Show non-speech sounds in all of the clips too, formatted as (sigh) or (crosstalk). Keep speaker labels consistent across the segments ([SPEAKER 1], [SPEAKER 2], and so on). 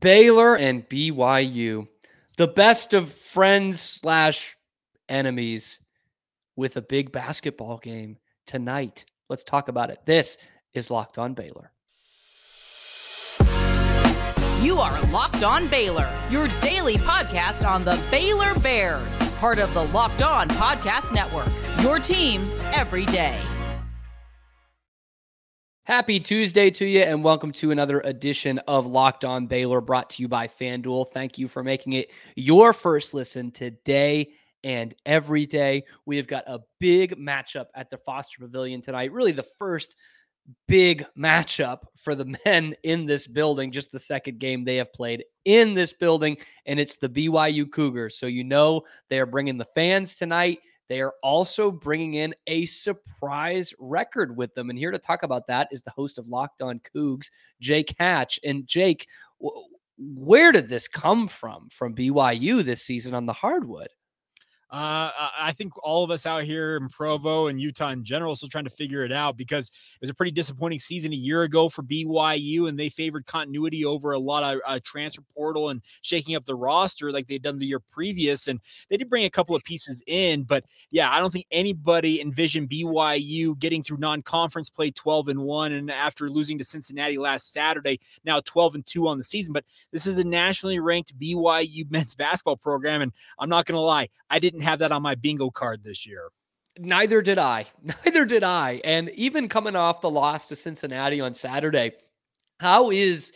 [SPEAKER 1] Baylor and BYU, the best of friends slash enemies with a big basketball game tonight. Let's talk about it. This is Locked On Baylor.
[SPEAKER 2] You are Locked On Baylor, your daily podcast on the Baylor Bears, part of the Locked On Podcast Network. Your team every day.
[SPEAKER 1] Happy Tuesday to you, and welcome to another edition of Locked On Baylor brought to you by FanDuel. Thank you for making it your first listen today and every day. We have got a big matchup at the Foster Pavilion tonight. Really, the first big matchup for the (laughs) men in this building, just the second game they have played in this building, and it's the BYU Cougars. So, you know, they are bringing the fans tonight. They are also bringing in a surprise record with them. And here to talk about that is the host of Locked On Cougs, Jake Hatch. And Jake, where did this come from from BYU this season on the hardwood?
[SPEAKER 3] Uh, I think all of us out here in Provo and Utah in general still trying to figure it out because it was a pretty disappointing season a year ago for BYU, and they favored continuity over a lot of uh, transfer portal and shaking up the roster like they'd done the year previous. And they did bring a couple of pieces in, but yeah, I don't think anybody envisioned BYU getting through non-conference play 12 and one, and after losing to Cincinnati last Saturday, now 12 and two on the season. But this is a nationally ranked BYU (laughs) men's basketball program, and I'm not going to lie, I didn't have that on my bingo card this year.
[SPEAKER 1] Neither did I. (laughs) Neither did I. And even coming off the loss to Cincinnati on Saturday, how is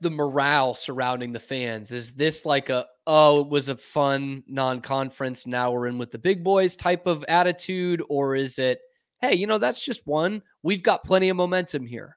[SPEAKER 1] the morale surrounding the fans? Is this like a, oh, it was a fun non conference, now we're in with the big boys type of attitude? Or is it, hey, you know, that's just one. We've got plenty of momentum here?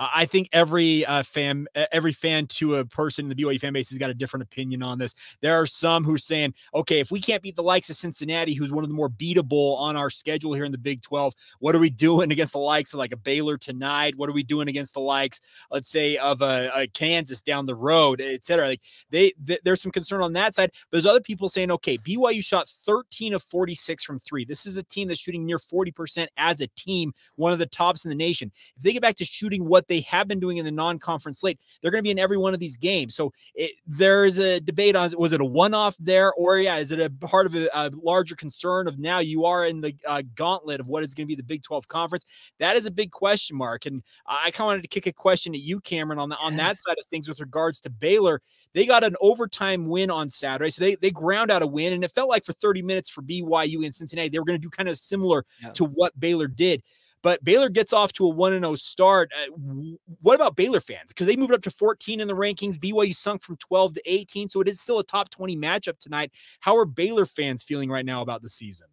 [SPEAKER 3] I think every uh, fan, every fan to a person in the BYU fan base has got a different opinion on this. There are some who are saying, okay, if we can't beat the likes of Cincinnati, who's one of the more beatable on our schedule here in the Big 12, what are we (laughs) doing against the likes of like a Baylor tonight? What are we doing against the likes, let's say, of a, a Kansas down the road, et cetera? Like they, th- there's some concern on that side. But there's other people saying, okay, BYU shot 13 of 46 from three. This is a team that's shooting near 40% as a team, one of the tops in the nation. If they get back to shooting what they have been doing in the non-conference slate, they're going to be in every one of these games. So it, there is a debate on was it a one-off there, or yeah, is it a part of a, a larger concern of now you are in the uh, gauntlet of what is going to be the Big 12 conference? That is a big question mark, and I kind of wanted to kick a question at you, Cameron, on the on that side of things with regards to Baylor. They got an overtime win on Saturday, so they they ground out a win, and it felt like for 30 minutes for BYU in Cincinnati they were going to do kind of similar yeah. to what Baylor did. But Baylor gets off to a 1 0 start. Uh, what about Baylor fans? Because they moved up to 14 in the rankings. BYU sunk from 12 to 18. So it is still a top 20 matchup tonight. How are Baylor fans feeling right now about the season?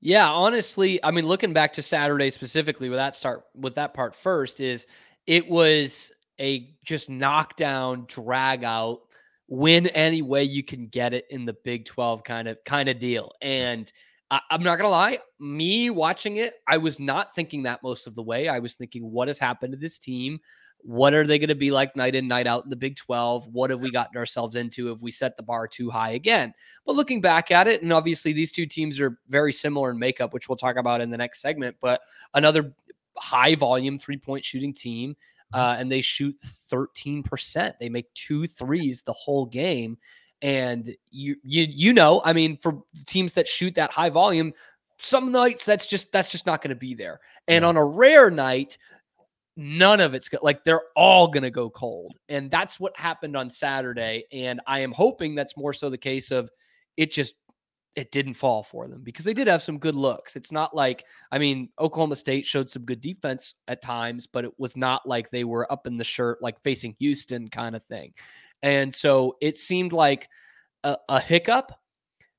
[SPEAKER 1] Yeah, honestly, I mean, looking back to Saturday specifically with that start with that part first, is it was a just knockdown, drag out, win any way you can get it in the Big 12 kind of kind of deal. And I, am not gonna lie, me watching it, I was not thinking that most of the way. I was thinking, what has happened to this team? What are they going to be like night in, night out in the Big 12? What have we gotten ourselves into if we set the bar too high again? But looking back at it, and obviously these two teams are very similar in makeup, which we'll talk about in the next segment, but another high volume three point shooting team. Mm-hmm. Uh, and they shoot 13%. They make two threes the whole game. And you you you know, I mean, for teams that shoot that high volume, some nights that's just that's just not going to be there. And yeah. on a rare night, none of it's like they're all going to go cold. And that's what happened on Saturday. And I am hoping that's more so the case of it just it didn't fall for them because they did have some good looks. It's not like, I mean, Oklahoma State showed some good defense at times, but it was not like they were up in the shirt, like facing Houston kind of thing. And so it seemed like a, a hiccup,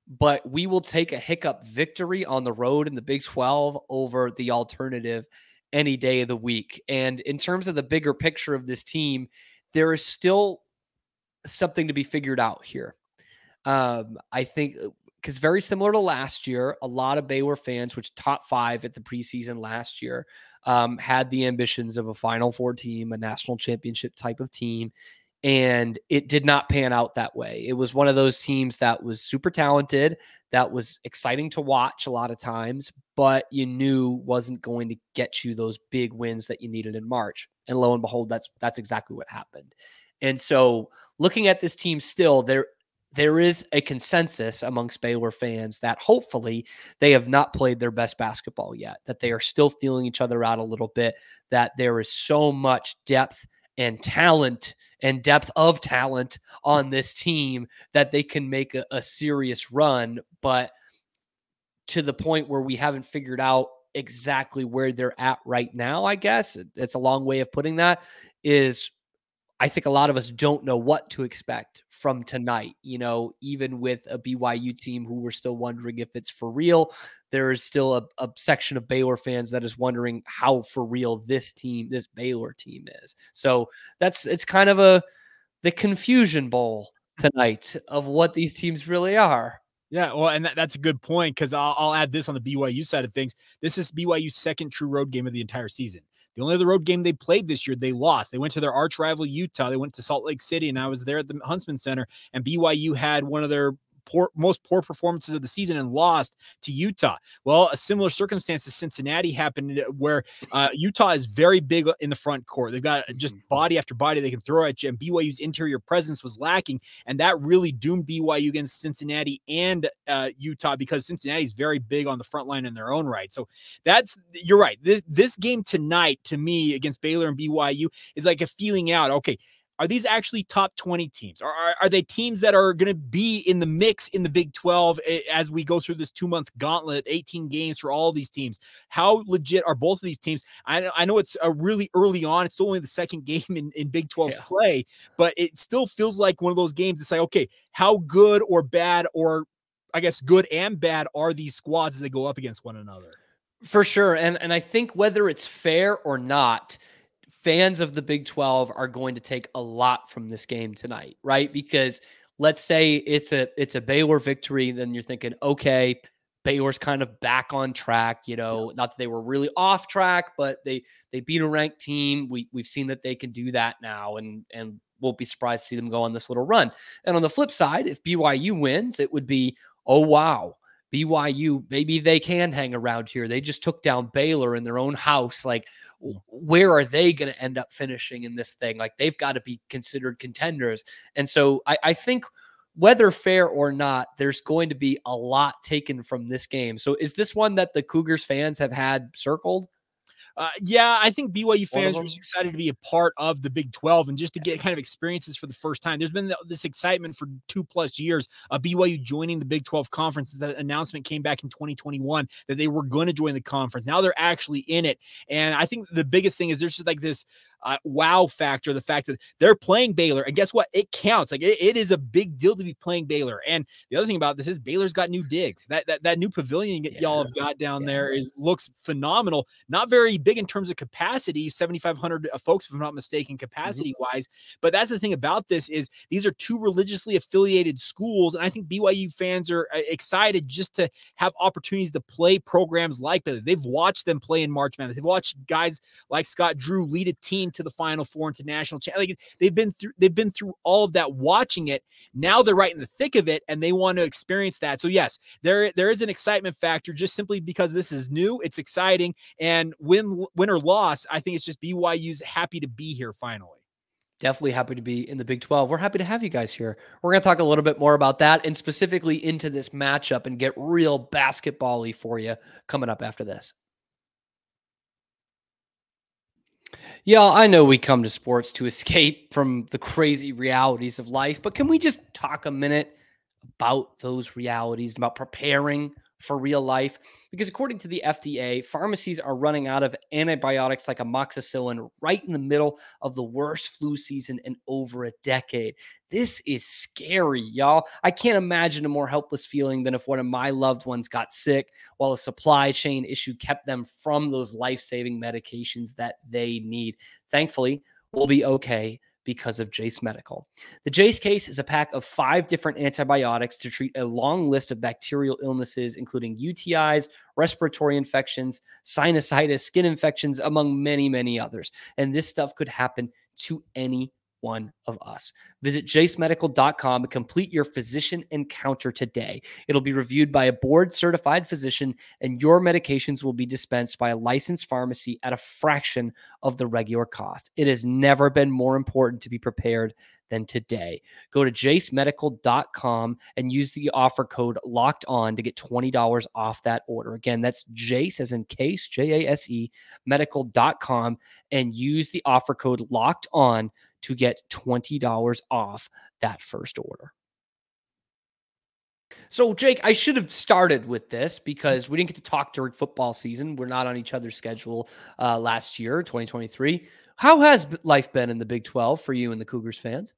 [SPEAKER 1] but we will take a hiccup victory on the road in the Big 12 over the alternative any day of the week. And in terms of the bigger picture of this team, there is still something to be figured out here. Um, I think because uh, very similar to last year, a lot of Baylor fans, which top five at the preseason last year, um, had the ambitions of a Final Four team, a national championship type of team and it did not pan out that way. It was one of those teams that was super talented, that was exciting to watch a lot of times, but you knew wasn't going to get you those big wins that you needed in March. And lo and behold, that's that's exactly what happened. And so looking at this team still, there there is a consensus amongst Baylor fans that hopefully they have not played their best basketball yet, that they are still feeling each other out a little bit, that there is so much depth and talent and depth of talent on this team that they can make a, a serious run. But to the point where we haven't figured out exactly where they're at right now, I guess it's a long way of putting that is I think a lot of us don't know what to expect from tonight. You know, even with a BYU team who we're still wondering if it's for real, there is still a, a, section of Baylor fans that is wondering how for real this team, this Baylor team is. So that's it's kind of a the confusion bowl tonight of what these teams really are.
[SPEAKER 3] Yeah, well, and that, that's a good point because I'll, I'll add this on the BYU side of things. This is BYU's second true road game of the entire season. The only other road game they played this year, they lost. They went to their arch rival Utah. They went to Salt Lake City, and I was there at the Huntsman Center. And BYU had one of their poor, most poor performances of the season and lost to Utah. Well, a similar circumstance to Cincinnati happened uh, where uh, Utah is very big in the front court. They've got just mm-hmm. body after body they can throw at you, and BYU's interior presence was lacking, and that really doomed BYU against Cincinnati and uh, Utah because Cincinnati's very big on the front line in their own right. So that's you're right. This this game tonight to me against Baylor and BYU is like a feeling out. Okay, are these actually top 20 teams? Or are, are they teams that are going to be in the mix in the Big 12 eh, as we go through this two month gauntlet, 18 games for all these teams? How legit are both of these teams? I, I know it's a uh, really early on. It's only the second (laughs) game in, in Big 12 yeah. play, but it still feels like one of those games. It's like, okay, how good or bad, or I guess good and bad are these squads as they go up against one another?
[SPEAKER 1] For sure. And, and I think whether it's fair or not, fans of the Big 12 are going to take a lot from this game tonight, right? Because let's say it's a it's a Baylor victory, then you're thinking, okay, Baylor's kind of back on track, you know, yeah. not that they were really off track, but they they beat a ranked team. We we've seen that they can do that now and and won't be surprised to see them go on this little run. And on the flip side, if BYU wins, it would be, oh wow, BYU, maybe they can hang around here. They just took down Baylor in their own house. Like, where are they going to end up finishing in this thing? Like they've got to be considered contenders. And so I, I think whether fair or not, there's going to be a lot taken from this game. So is this one that the Cougars fans have had circled?
[SPEAKER 3] Uh, yeah, I think BYU fans are just excited to be a part of the Big 12 and just to get kind of experiences for the first time. There's been this excitement for two plus years of BYU joining the Big 12 conference. That announcement came back in 2021 that they were going to join the conference. Now they're actually in it. And I think the biggest thing is there's just like this uh, wow factor the fact that they're playing Baylor. And guess what? It counts. Like it, it is a big deal to be playing Baylor. And the other thing about this is Baylor's got new digs. That that, that new pavilion yeah. y'all have got down yeah. there is looks phenomenal. Not very big in terms of capacity, 7,500 uh, folks, if I'm not mistaken, mm-hmm. capacity mm-hmm. wise. But that's the thing about this is these are two religiously affiliated schools. And I think BYU fans are uh, excited just to have opportunities to play programs like that. They've watched them play in March Madness. They've watched guys like Scott Drew lead a team to the Final Four into national cha- like they've been through they've been through all of that watching it. Now they're right in the thick of it and they want to experience that. So yes, there there is an excitement factor just simply because this is new, it's exciting and win win or loss, I think it's just BYU's happy to be here finally
[SPEAKER 1] definitely happy to be in the Big 12. We're happy to have you guys here. We're going to talk a little bit more about that and specifically into this matchup and get real basketball for you coming up after this. Yeah, I know we come to sports to escape from the crazy realities of life, but can we just talk a minute about those realities, about preparing for real life because according to the FDA, pharmacies are running out of antibiotics like amoxicillin right in the middle of the worst flu season in over a decade. This is scary, y'all. I can't imagine a more helpless feeling than if one of my loved ones got sick while a supply chain issue kept them from those life-saving medications that they need. Thankfully, we'll be okay because of Jase Medical. The Jase case is a pack of five different antibiotics to treat a long list of bacterial illnesses, including UTIs, respiratory infections, sinusitis, skin infections, among many, many others. And this stuff could happen to any one of us. Visit jasemedical.com and complete your physician encounter today. It'll be reviewed by a board certified physician, and your medications will be dispensed by a licensed pharmacy at a fraction of the regular cost. It has never been more important to be prepared than today. Go to jasemedical.com and use the offer code locked on to get $20 off that order. Again, that's Jase as in case, J A S E, medical.com, and use the offer code locked on to get $20 off that first order. So, Jake, I should have started with this because we didn't get to talk during football season. We're not on each other's schedule uh, last year, 2023. How has life been in the Big 12 for you and the Cougars fans?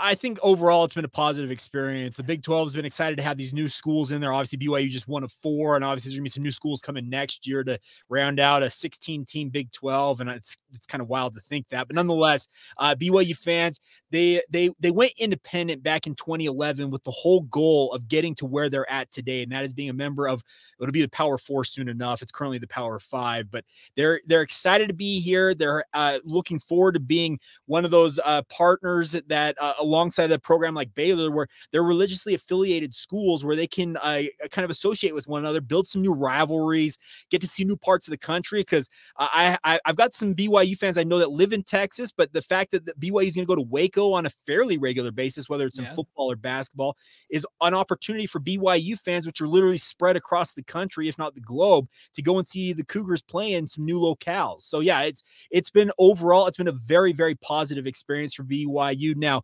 [SPEAKER 3] I think overall it's been a positive experience. The Big 12 has been excited to have these new schools in there. Obviously, BYU just one of four, and obviously there's gonna be some new schools coming next year to round out a 16 team Big 12. And it's it's kind of wild to think that, but nonetheless, uh, BYU fans they they they went independent back in 2011 with the whole goal of getting to where they're at today, and that is being a member of it'll be the Power Four soon enough. It's currently the Power Five, but they're they're excited to be here. They're uh, looking forward to being one of those uh, partners that uh, alongside a program like Baylor, where they're religiously affiliated schools where they can uh, kind of associate with one another, build some new rivalries, get to see new parts of the country. Because I, I I've got some BYU fans I know that live in Texas, but the fact that BYU is going to go to Waco on a fairly regular basis, whether it's in yeah. football or basketball, is an opportunity for BYU fans, which are literally spread across the country, if not the globe, to go and see the Cougars play in some new locales. So yeah, it's it's been overall, it's been a very very positive experience for BYU. Now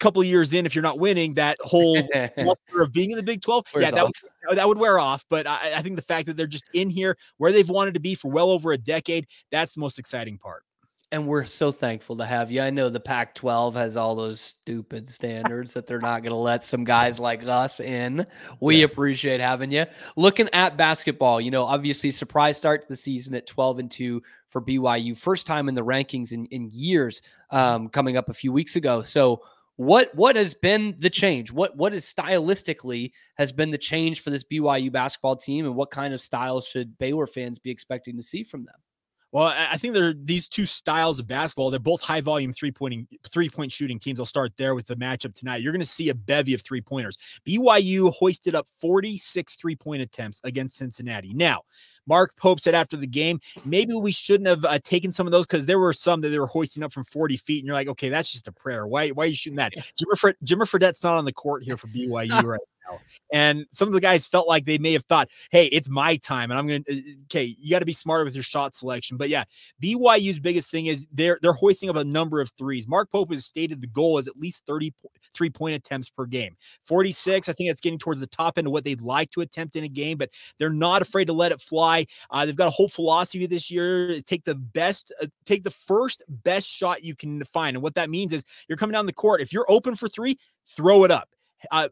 [SPEAKER 3] couple of years in, if you're not winning, that whole (laughs) luster of being in the Big 12, Where's yeah, that would, that would wear off. But I, I think the fact that they're just in here where they've wanted to be for well over a decade, that's the most exciting part.
[SPEAKER 1] And we're so thankful to have you. I know the Pac 12 has all those stupid standards that they're not going to let some guys like us in. We yeah. appreciate having you. Looking at basketball, you know, obviously, surprise start to the season at 12 and 2 for BYU. First time in the rankings in, in years um, coming up a few weeks ago. So, what what has been the change? What what is stylistically has been the change for this BYU basketball team, and what kind of styles should Baylor fans be expecting to see from them?
[SPEAKER 3] Well, I think they're these two styles of basketball. They're both high volume three pointing three point shooting teams. I'll start there with the matchup tonight. You're going to see a bevy of three pointers. BYU hoisted up 46 three point attempts against Cincinnati. Now, Mark Pope said after the game, maybe we shouldn't have uh, taken some of those because there were some that they were hoisting up from 40 feet, and you're like, okay, that's just a prayer. Why why are you shooting that? (laughs) Jimmer, Fred, Jimmer Fredette's not on the court here for BYU (laughs) right now. and some of the guys felt like they may have thought, hey, it's my time. And I'm going to, uh, okay, you got to be smarter with your shot selection. But yeah, BYU's biggest thing is they're, they're hoisting up a number of threes. Mark Pope has stated the goal is at least 30 three point attempts per game. 46, I think that's getting towards the top end of what they'd like to attempt in a game, but they're not afraid to let it fly. Uh, they've got a whole philosophy this year take the best, uh, take the first best shot you can find. And what that means is you're coming down the court. If you're open for three, throw it up uh,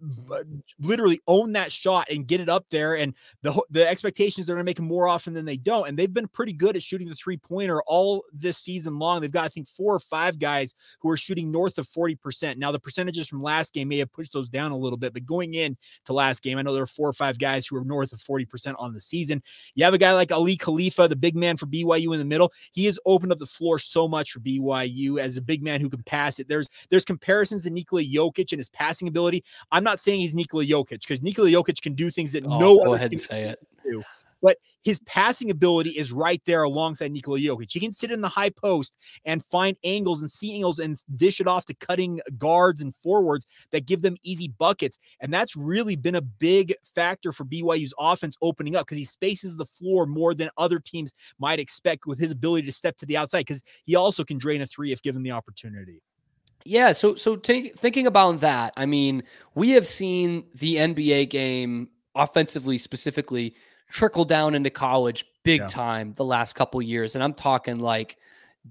[SPEAKER 3] literally own that shot and get it up there. And the the expectations they're going to make them more often than they don't. And they've been pretty good at shooting the three pointer all this season long. They've got I think four or five guys who are shooting north of forty percent. Now the percentages from last game may have pushed those down a little bit, but going in to last game, I know there are four or five guys who are north of forty percent on the season. You have a guy like Aly Khalifa, the big man for BYU in the middle. He has opened up the floor so much for BYU as a big man who can pass it. There's there's comparisons to Nikola Jokic and his passing ability. I'm not saying he's Nikola Jokic because Nikola Jokic can do things that oh, no
[SPEAKER 1] go
[SPEAKER 3] other
[SPEAKER 1] ahead and say it.
[SPEAKER 3] Do but his passing ability is right there alongside Nikola Jokic. He can sit in the high post and find angles and see angles and dish it off to cutting guards and forwards that give them easy buckets. And that's really been a big factor for BYU's offense opening up because he spaces the floor more than other teams might expect with his ability to step to the outside because he also can drain a three if given the opportunity.
[SPEAKER 1] Yeah, so so t- thinking about that, I mean, we have seen the NBA game offensively specifically trickle down into college big yeah. time the last couple years and I'm talking like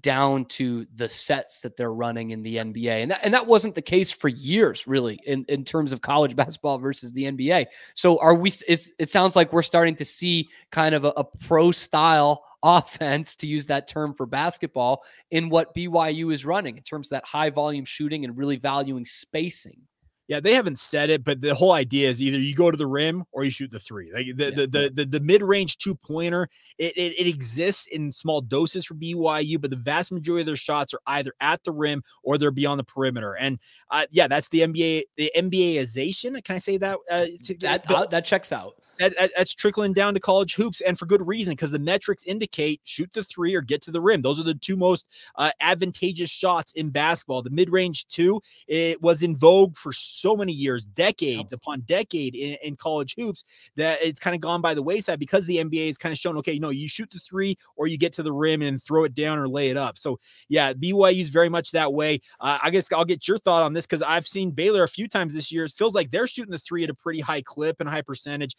[SPEAKER 1] down to the sets that they're running in the NBA. And that, and that wasn't the case for years really in, in terms of college (laughs) basketball versus the NBA. So are we it sounds like we're starting to see kind of a, a pro style offense, to use that term for basketball, in what BYU is running in terms of that high volume shooting and really valuing spacing.
[SPEAKER 3] Yeah, they haven't said it, but the whole idea is either you go to the rim or you shoot the three. Like the yeah. the, the the the mid range two pointer, it, it, it exists in small doses for BYU, but the vast majority of their shots are either at the rim or they're beyond the perimeter. And uh, yeah, that's the NBA the NBAization. Can I say that? Uh,
[SPEAKER 1] that uh, that checks out
[SPEAKER 3] that, that's trickling down to college hoops and for good reason because the metrics indicate shoot the three or get to the rim. Those are the two most uh, advantageous shots in basketball. The mid range two, it was in vogue for so many years, decades upon decade in, in college hoops that it's kind of gone by the wayside because the NBA has kind of shown, okay, no, you shoot the three or you get to the rim and throw it down or lay it up. So yeah, BYU is very much that way. Uh, I guess I'll get your thought on this because I've seen Baylor a few times this year. It feels like they're shooting the three at a pretty high clip and high percentage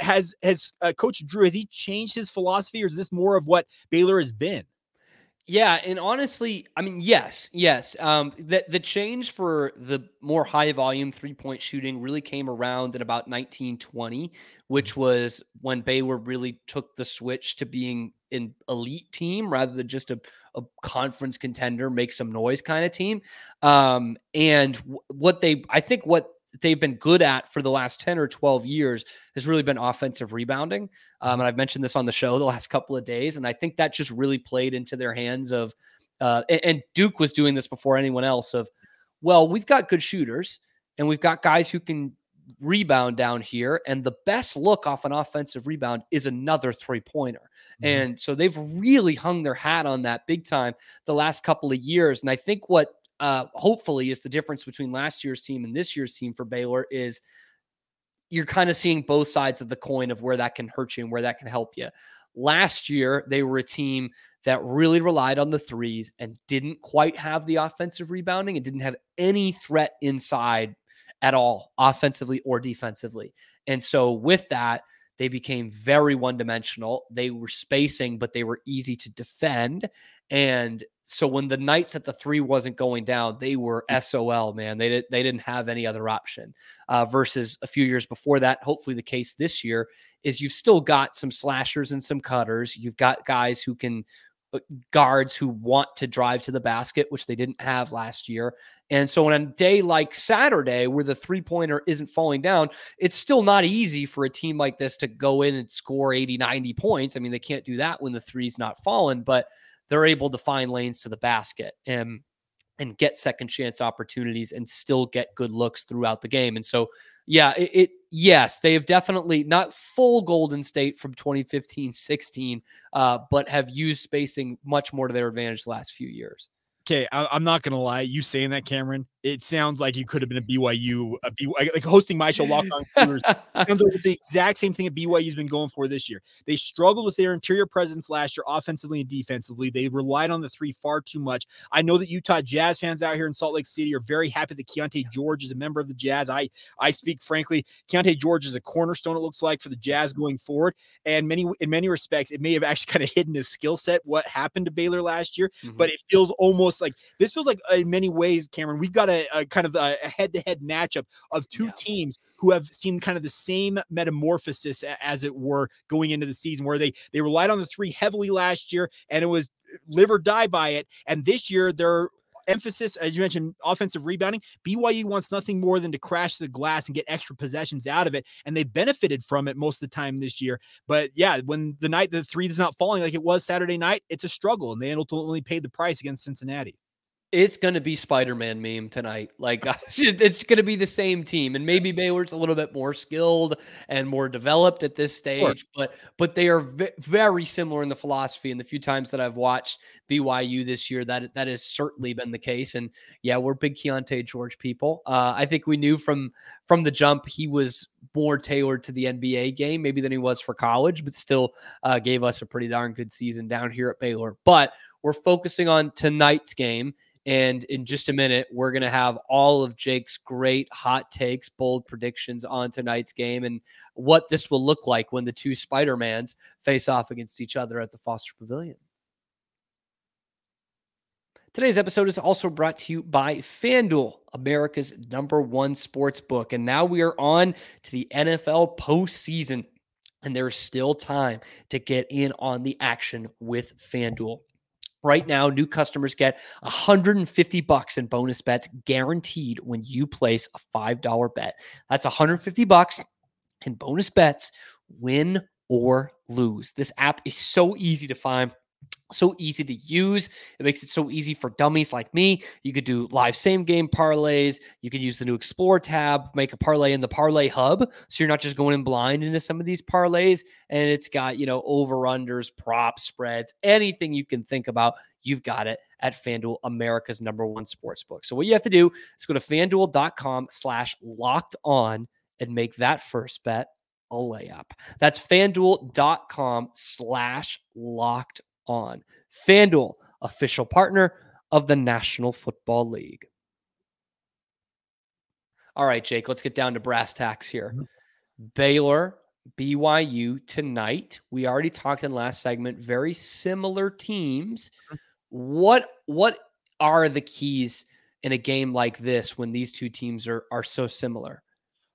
[SPEAKER 3] has has uh, Coach Drew has he changed his philosophy, or is this more of what Baylor has been?
[SPEAKER 1] Yeah, and honestly, I mean, yes, yes. Um, the the change for the more high volume three point shooting really came around in about 1920, which mm-hmm. was when Baylor really took the switch to being an elite team rather than just a, a conference contender, make some noise kind of team. Um, and what they, I think, what they've been good at for the last 10 or 12 years has really been offensive rebounding. Um, and I've mentioned this on the show the last couple of days. And I think that just really played into their hands of, uh, and, Duke was doing this before anyone else of, well, we've got good shooters and we've got guys who can rebound down here. And the best look off an offensive rebound is another three pointer. Mm-hmm. And so they've really hung their hat on that big time the last couple of years. And I think what uh, hopefully is the difference between last year's team and this year's team for Baylor is you're kind of seeing both sides of the coin of where that can hurt you and where that can help you. Last year, they were a team that really relied on the threes and didn't quite have the offensive rebounding and didn't have any threat inside at all, offensively or defensively. And so, with that, they became very one dimensional. They were spacing, but they were easy to defend. And so when the Knights at the three wasn't going down, they were mm. SOL, man. They, did, they didn't have any other option. Uh, versus a few years before that, hopefully the case this year is you've still got some slashers and some cutters. You've got guys who can uh, guards who want to drive to the basket, which they didn't have last year. And so, on a day like Saturday, where the three pointer isn't falling down, it's still not easy for a team like this to go in and score 80, 90 points. I mean, they can't do that when the three's not falling, but they're able to find lanes to the basket and and get second chance opportunities and still get good looks throughout the game. And so, yeah, it, it yes, they have definitely not full Golden State from 2015 16, uh, but have used spacing much more to their advantage the last few years.
[SPEAKER 3] Okay, I, am not gonna lie. You saying that, Cameron, it sounds like you could have been a BYU, a BYU like hosting my show, Locked On Cougars. sounds like it's the exact same thing that BYU's been going for this year. They struggled with their interior presence last year, offensively and defensively. They relied on the three far too much. I know that Utah Jazz fans out here in Salt Lake City are very happy that Keyonte George is a member of the Jazz. I I speak frankly, Keyonte George is a cornerstone. It looks like for the Jazz going forward, and many in many respects, it may have actually kind of hidden his skill set. What happened to Baylor last year, mm-hmm. but it feels almost like this feels like in many ways, Cameron. We've got a, a kind of a a head-to-head matchup of two yeah. teams who have seen kind of the same metamorphosis as it were going into the season where they they relied on the three heavily last year and it was eh, live or die by it and this year they're emphasis, as you mentioned, offensive rebounding. BYU wants nothing more than to crash the glass and get extra possessions out of it, and they benefited from it most of the time this year. But yeah, when the night the three is not falling like it was Saturday night, it's a struggle, and they ultimately paid the price against Cincinnati
[SPEAKER 1] it's going to be Spider-Man meme tonight. Like (laughs) it's, just, it's going to be the same team, and maybe Baylor's a little bit more skilled and more developed at this stage, but but they are v- very similar in the philosophy. And the few times that I've watched BYU this year, that that has certainly been the case. And yeah, we're big Keyonte George people. Uh, I think we knew from from the jump he was more tailored to the NBA game, maybe than he was for college, but still uh, gave us a pretty darn good season down here at Baylor. But we're focusing on tonight's game and in just a minute, we're going to have all of Jake's great hot takes, bold predictions on tonight's game and what this will look like when the two Spider-Mans face off against each other at the Foster Pavilion. Today's episode is also brought to you by FanDuel, America's number one sports book. And now we are on to the NFL postseason, and there's still time to get in on the action with FanDuel. Right now, new customers get 150 bucks in bonus bets guaranteed when you place a $5 bet. That's 150 bucks in bonus bets, win or lose. This app is so easy to find so easy to use. It makes it so easy for dummies like me. You could do live same game parlays. You can use the new Explore tab, make a parlay in the Parlay Hub. So you're not just going in blind into some of these parlays. And it's got, you know, over unders, prop spreads, anything you can think about. You've got it at FanDuel, America's number one sports book. So what you have to do is go to fanduel.com slash locked on and make that first bet a layup. That's fanduel.com slash locked on. FanDuel, official partner of the National Football League. All right, Jake, let's get down to brass tacks here. Mm-hmm. Baylor, BYU tonight. We already talked in last segment, very similar teams. Mm-hmm. What what are the keys in a game like this when these two teams are are so similar?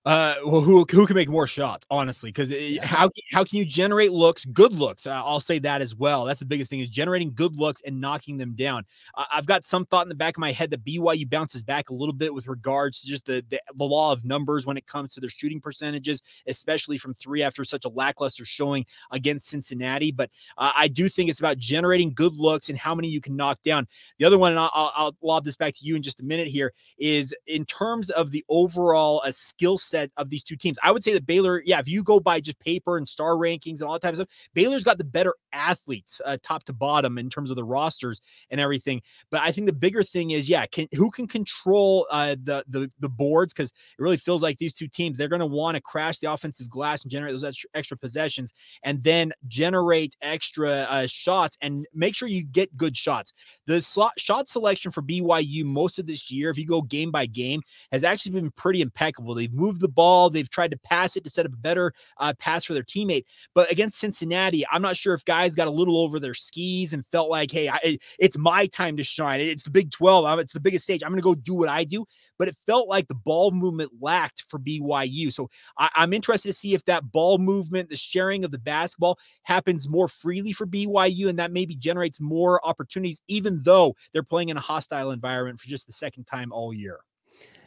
[SPEAKER 3] Uh, well, who who can make more shots, honestly? Because yeah. how how can you generate looks, good looks? Uh, I'll say that as well. That's the biggest thing is generating good looks and knocking them down. Uh, I've got some thought in the back of my head that BYU bounces back a little bit with regards to just the, the, the law of numbers when it comes to their shooting percentages, especially from three after such a lackluster showing against Cincinnati. But uh, I do think it's about generating good looks and how many you can knock down. The other one, and I'll, I'll, I'll lob this back to you in just a minute here, is in terms of the overall uh, skill set set of these two teams. I would say that Baylor, yeah, if you go by just paper and star rankings and all that type of stuff, Baylor's got the better athletes, uh, top to bottom, in terms of the rosters and everything. But I think the bigger thing is, yeah, can who can control uh, the the the boards because it really feels like these two teams they're going to want to crash the offensive glass and generate those extra, extra possessions, and then generate extra uh, shots and make sure you get good shots. The slot shot selection for BYU most of this year, if you go game by game, has actually been pretty impeccable. They've moved the ball. They've tried to pass it to set up a better uh, pass for their teammate. But against Cincinnati, I'm not sure if guys got a little over their skis and felt like, hey, I, it's my time to shine. It's the Big 12. It's the biggest stage. I'm going to go do what I do. But it felt like the ball movement lacked for BYU. So I, I'm interested to see if that ball movement, the sharing of the basketball happens more freely for BYU and that maybe generates more opportunities, even though they're playing in a hostile environment for just the second time all year.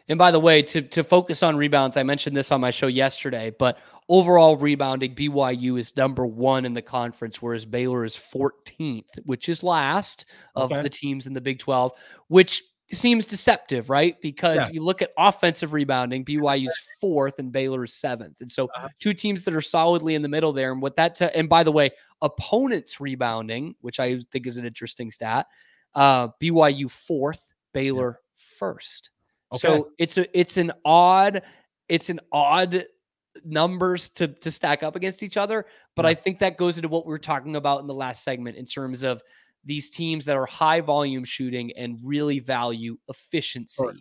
[SPEAKER 1] And by the way, to to focus on rebounds, I mentioned this on my show yesterday, but overall rebounding, BYU is number one in the conference, whereas Baylor is 14th, which is last of okay. the teams in the Big 12, which seems deceptive, right? Because yeah. you look at offensive rebounding, BYU is fourth and Baylor is seventh. And so uh-huh. two teams that are solidly in the middle there. And what that, t- and by the way, opponents rebounding, which I think is an interesting stat, uh, BYU fourth, Baylor yeah. first. Okay. So it's a it's an odd it's an odd numbers to to stack up against each other, but yeah. I think that goes into what we were talking about in the last segment in terms of these teams that are high volume shooting and really value efficiency sure.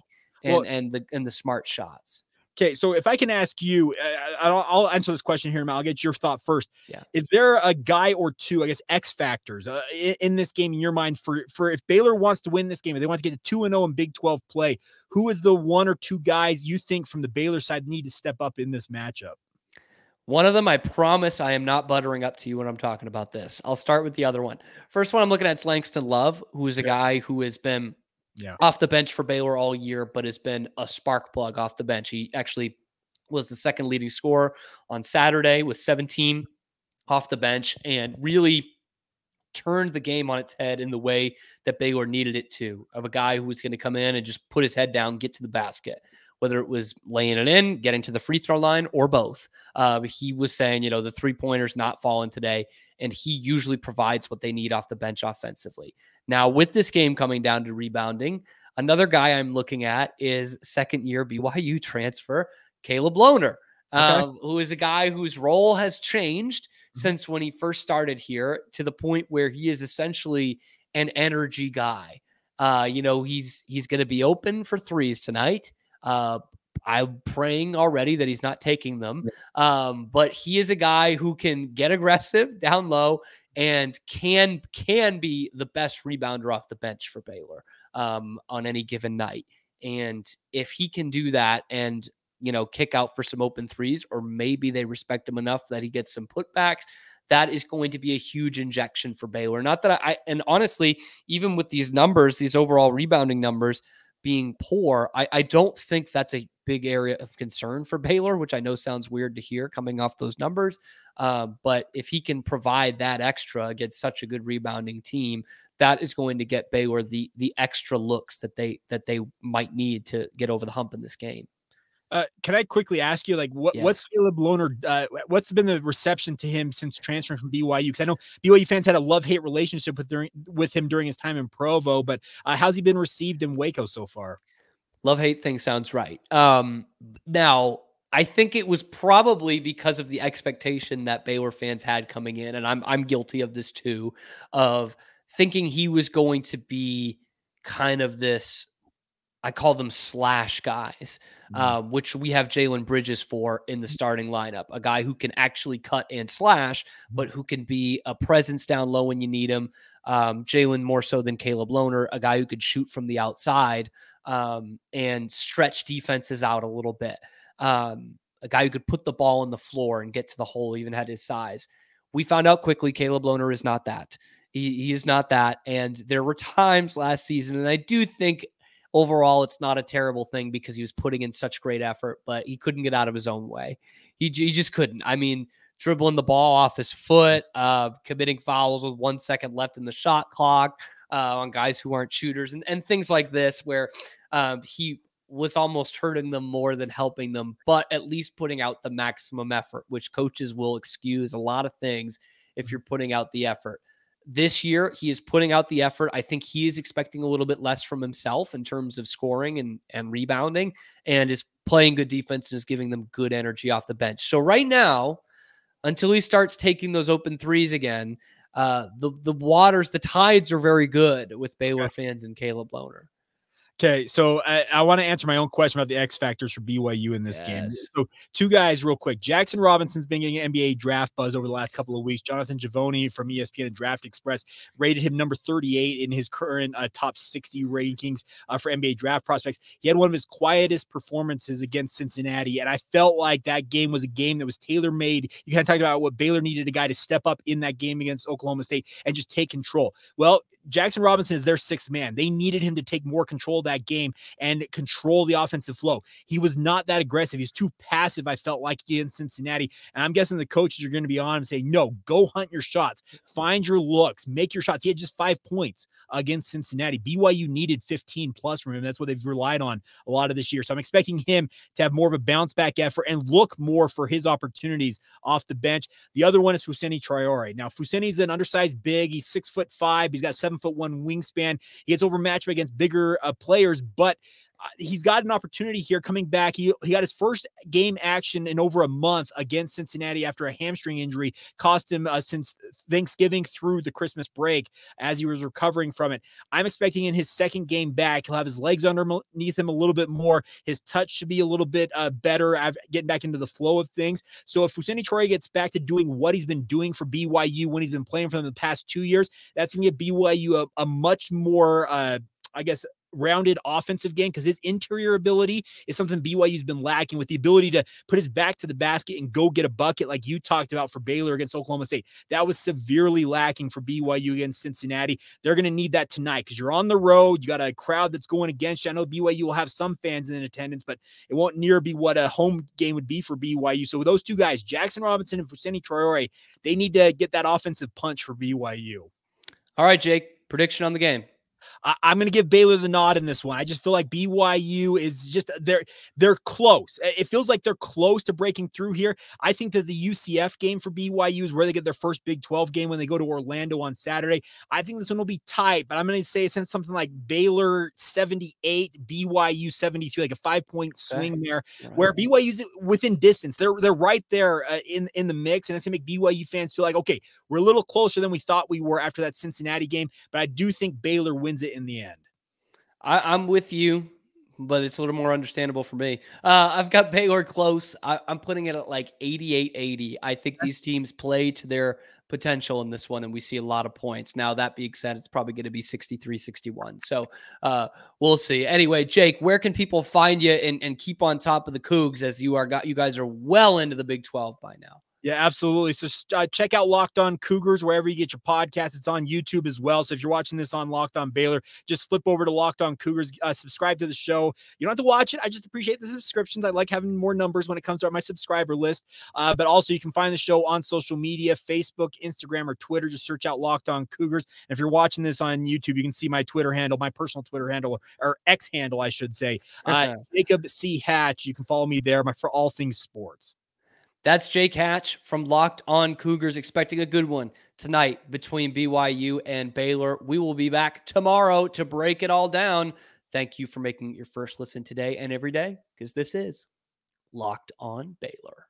[SPEAKER 1] and well, and the and the smart shots.
[SPEAKER 3] Okay, so if I can ask you, uh, I'll, I'll, answer this question here, Mal. I'll get your thought first.
[SPEAKER 1] Yeah.
[SPEAKER 3] Is there a guy or two, I guess, X factors uh, in, in, this game in your mind for for if Baylor wants to win this game, if they want to get a two and zero oh in Big Twelve play, who is the one or two guys you think from the Baylor side need to step up in this matchup?
[SPEAKER 1] One of them, I promise I am not buttering up to you when I'm talking about this. I'll start with the other one. First one I'm looking at is Langston Love, who is a yeah. guy who has been yeah. off the bench for Baylor all year, but has been a spark plug off the bench. He actually was the second leading scorer on Saturday with 17 off the bench and really turned the game on its head in the way that Baylor needed it to of a guy who was going to come in and just put his head down, get to the basket, whether it was laying it in, getting to the free throw line, or both. Uh, he was saying, you know, the three pointers not falling today, and he usually provides what they need off the bench offensively. Now, with this game coming down to rebounding, another guy I'm looking at is second year BYU (laughs) transfer Caleb Lohner, okay. um, who is a guy whose role has changed mm-hmm. since when he first started here to the point where he is essentially an energy guy. Uh, you know, he's he's going to be open for threes tonight. Uh, I'm praying already that he's not taking them. Um, but he is a guy who can get aggressive (laughs) down low and can can be the best rebounder off the bench for Baylor um, on any given night. And if he can do that and you know, kick out for some open threes, or maybe they respect him enough that he gets some putbacks. that is going to be a huge injection for Baylor. Not that I, and honestly, even with these numbers, these overall rebounding numbers being poor, I, I don't think that's a big area of concern for Baylor, which I know sounds weird to hear coming off those numbers. Um, but if he can provide that extra against such a good rebounding team, that is going to get Baylor the the extra looks that they that they might need to get over the hump in this game.
[SPEAKER 3] Uh, can I quickly ask you, like, what, yes. what's Caleb Lohner? Uh, what's been the reception to him since transferring from BYU? Because I know BYU fans had a love hate relationship with during with him during his time in Provo, but uh, how's he been received in Waco so far?
[SPEAKER 1] Love hate thing sounds right. Um, now I think it was probably because of the expectation that Baylor fans had coming in, and I'm I'm guilty of this too, of thinking he was going to be kind of this I call them slash guys, mm-hmm. uh, which we have Jalen Bridges for in the starting lineup. A guy who can actually cut and slash, mm-hmm. but who can be a presence down low when you need him. Um, Jalen more so than Caleb Lohner, a guy who could shoot from the outside um, and stretch defenses out a little bit. Um, a guy who could put the ball on the floor and get to the hole, even had his size. We found out quickly Caleb Lohner is not that. He, he is not that. And there were times last season, and I do think overall it's not a terrible thing because he was putting in such great effort, but he couldn't get out of his own way. He, he just couldn't. I mean, dribbling the ball off his foot, uh, committing fouls with one second left in the shot clock uh, on guys who aren't shooters, and, and things like this, where um, he was almost hurting them more than helping them, but at least putting out the maximum effort, which coaches will excuse a lot of things if you're putting out the effort. This year, he is putting out the effort. I think he is expecting a little bit less from himself in terms of scoring and, and rebounding and is playing good defense and is giving them good energy off the bench. So, right now, until he starts taking those open threes again, uh, the, the waters, the tides are very good with Baylor fans and Caleb Lohner.
[SPEAKER 3] Okay, so I, I want to answer my own question about the X factors for BYU in this yes. game. So, two guys, real quick. Jaxson Robinson's been getting NBA draft buzz over the last couple of weeks. Jonathan Givony from ESPN and Draft Express rated him number 38 in his current uh, top 60 rankings uh, for NBA draft prospects. He had one of his quietest performances against Cincinnati, and I felt like that game was a game that was tailor made. You kind of talked about what Baylor needed a guy to step up in that game against Oklahoma State and just take control. Well, Jaxson Robinson is their sixth man. They needed him to take more control of that game and control the offensive flow. He was not that aggressive. He's too passive, I felt like in Cincinnati. And I'm guessing the coaches are going to be on him saying, no, go hunt your shots, find your looks, make your shots. He had just five points against Cincinnati. BYU needed 15 plus from him. That's what they've relied on a lot of this year. So I'm expecting him to have more of a bounce back effort and look more for his opportunities off the bench. The other one is Fousseyni Traore. Now, Fousseyni's an undersized big. He's six foot five. He's got seven seven foot one wingspan. He gets overmatched against bigger uh, players, but he's got an opportunity here coming back. He, he got his first game action in over a month against Cincinnati after a hamstring injury, cost him uh, since Thanksgiving through the Christmas break as he was recovering from it. I'm expecting in his second game back, he'll have his legs underneath him a little bit more. His touch should be a little bit uh, better, getting back into the flow of things. So if Fousseyni Traore gets back to doing what he's been doing for BYU when he's been playing for them the past two years, that's going to give BYU a, a much more, uh, I guess, rounded offensive game because his interior ability is something BYU's been lacking with the ability to put his back to the basket and go get a bucket like you talked about for Baylor against Oklahoma State. That was severely lacking for BYU against Cincinnati. They're going to need that tonight because you're on the road. You got a crowd that's going against you. I know BYU will have some fans in attendance, but it won't near be what a home game would be for BYU. So with those two guys, Jaxson Robinson and Fousseyni Traore, they need to get that offensive punch for BYU.
[SPEAKER 1] All right, Jake, prediction on the game.
[SPEAKER 3] I, am going to give Baylor the nod in this one. I just feel like BYU is just they're they're close. It feels like they're close to breaking through here. I think that the UCF game for BYU is where they get their first Big 12 game when they go to Orlando on Saturday. I think this one will be tight, but I'm going to say since something like Baylor 78, BYU 72, like a five point swing there, right. where BYU's within distance. They're they're right there uh, in in the mix, and it's going to make BYU fans feel like okay, we're a little closer than we thought we were after that Cincinnati game. But I do think Baylor wins it in the end.
[SPEAKER 1] I, am with you, but it's a little more understandable for me. Uh, I've got Baylor close. I, am putting it at like 88 80. I think these teams play to their potential in this one, and we see a lot of points. Now, that being said, it's probably going to be 63 61. So uh, we'll see. Anyway, Jake, where can people find you and, and keep on top of the Cougs as you are got you guys are well into the Big 12 by now?
[SPEAKER 3] Yeah, absolutely. So uh, check out Locked On Cougars wherever you get your podcast. It's on YouTube as well. So if you're watching this on Locked On Baylor, just flip over to Locked On Cougars, uh, subscribe to the show. You don't have to watch it. I just appreciate the subscriptions. I like having more numbers when it comes to my subscriber list. Uh, but also, you can find the show on social media Facebook, Instagram, or Twitter. Just search out Locked On Cougars. And if you're watching this on YouTube, you can see my Twitter handle, my personal Twitter handle, or X handle, I should say, uh, (laughs) Jacob C. Hatch. You can follow me there for all things sports.
[SPEAKER 1] That's Jake Hatch from Locked On Cougars, expecting a good one tonight between BYU and Baylor. We will be back tomorrow to break it all down. Thank you for making your first listen today and every day because this is Locked On Baylor.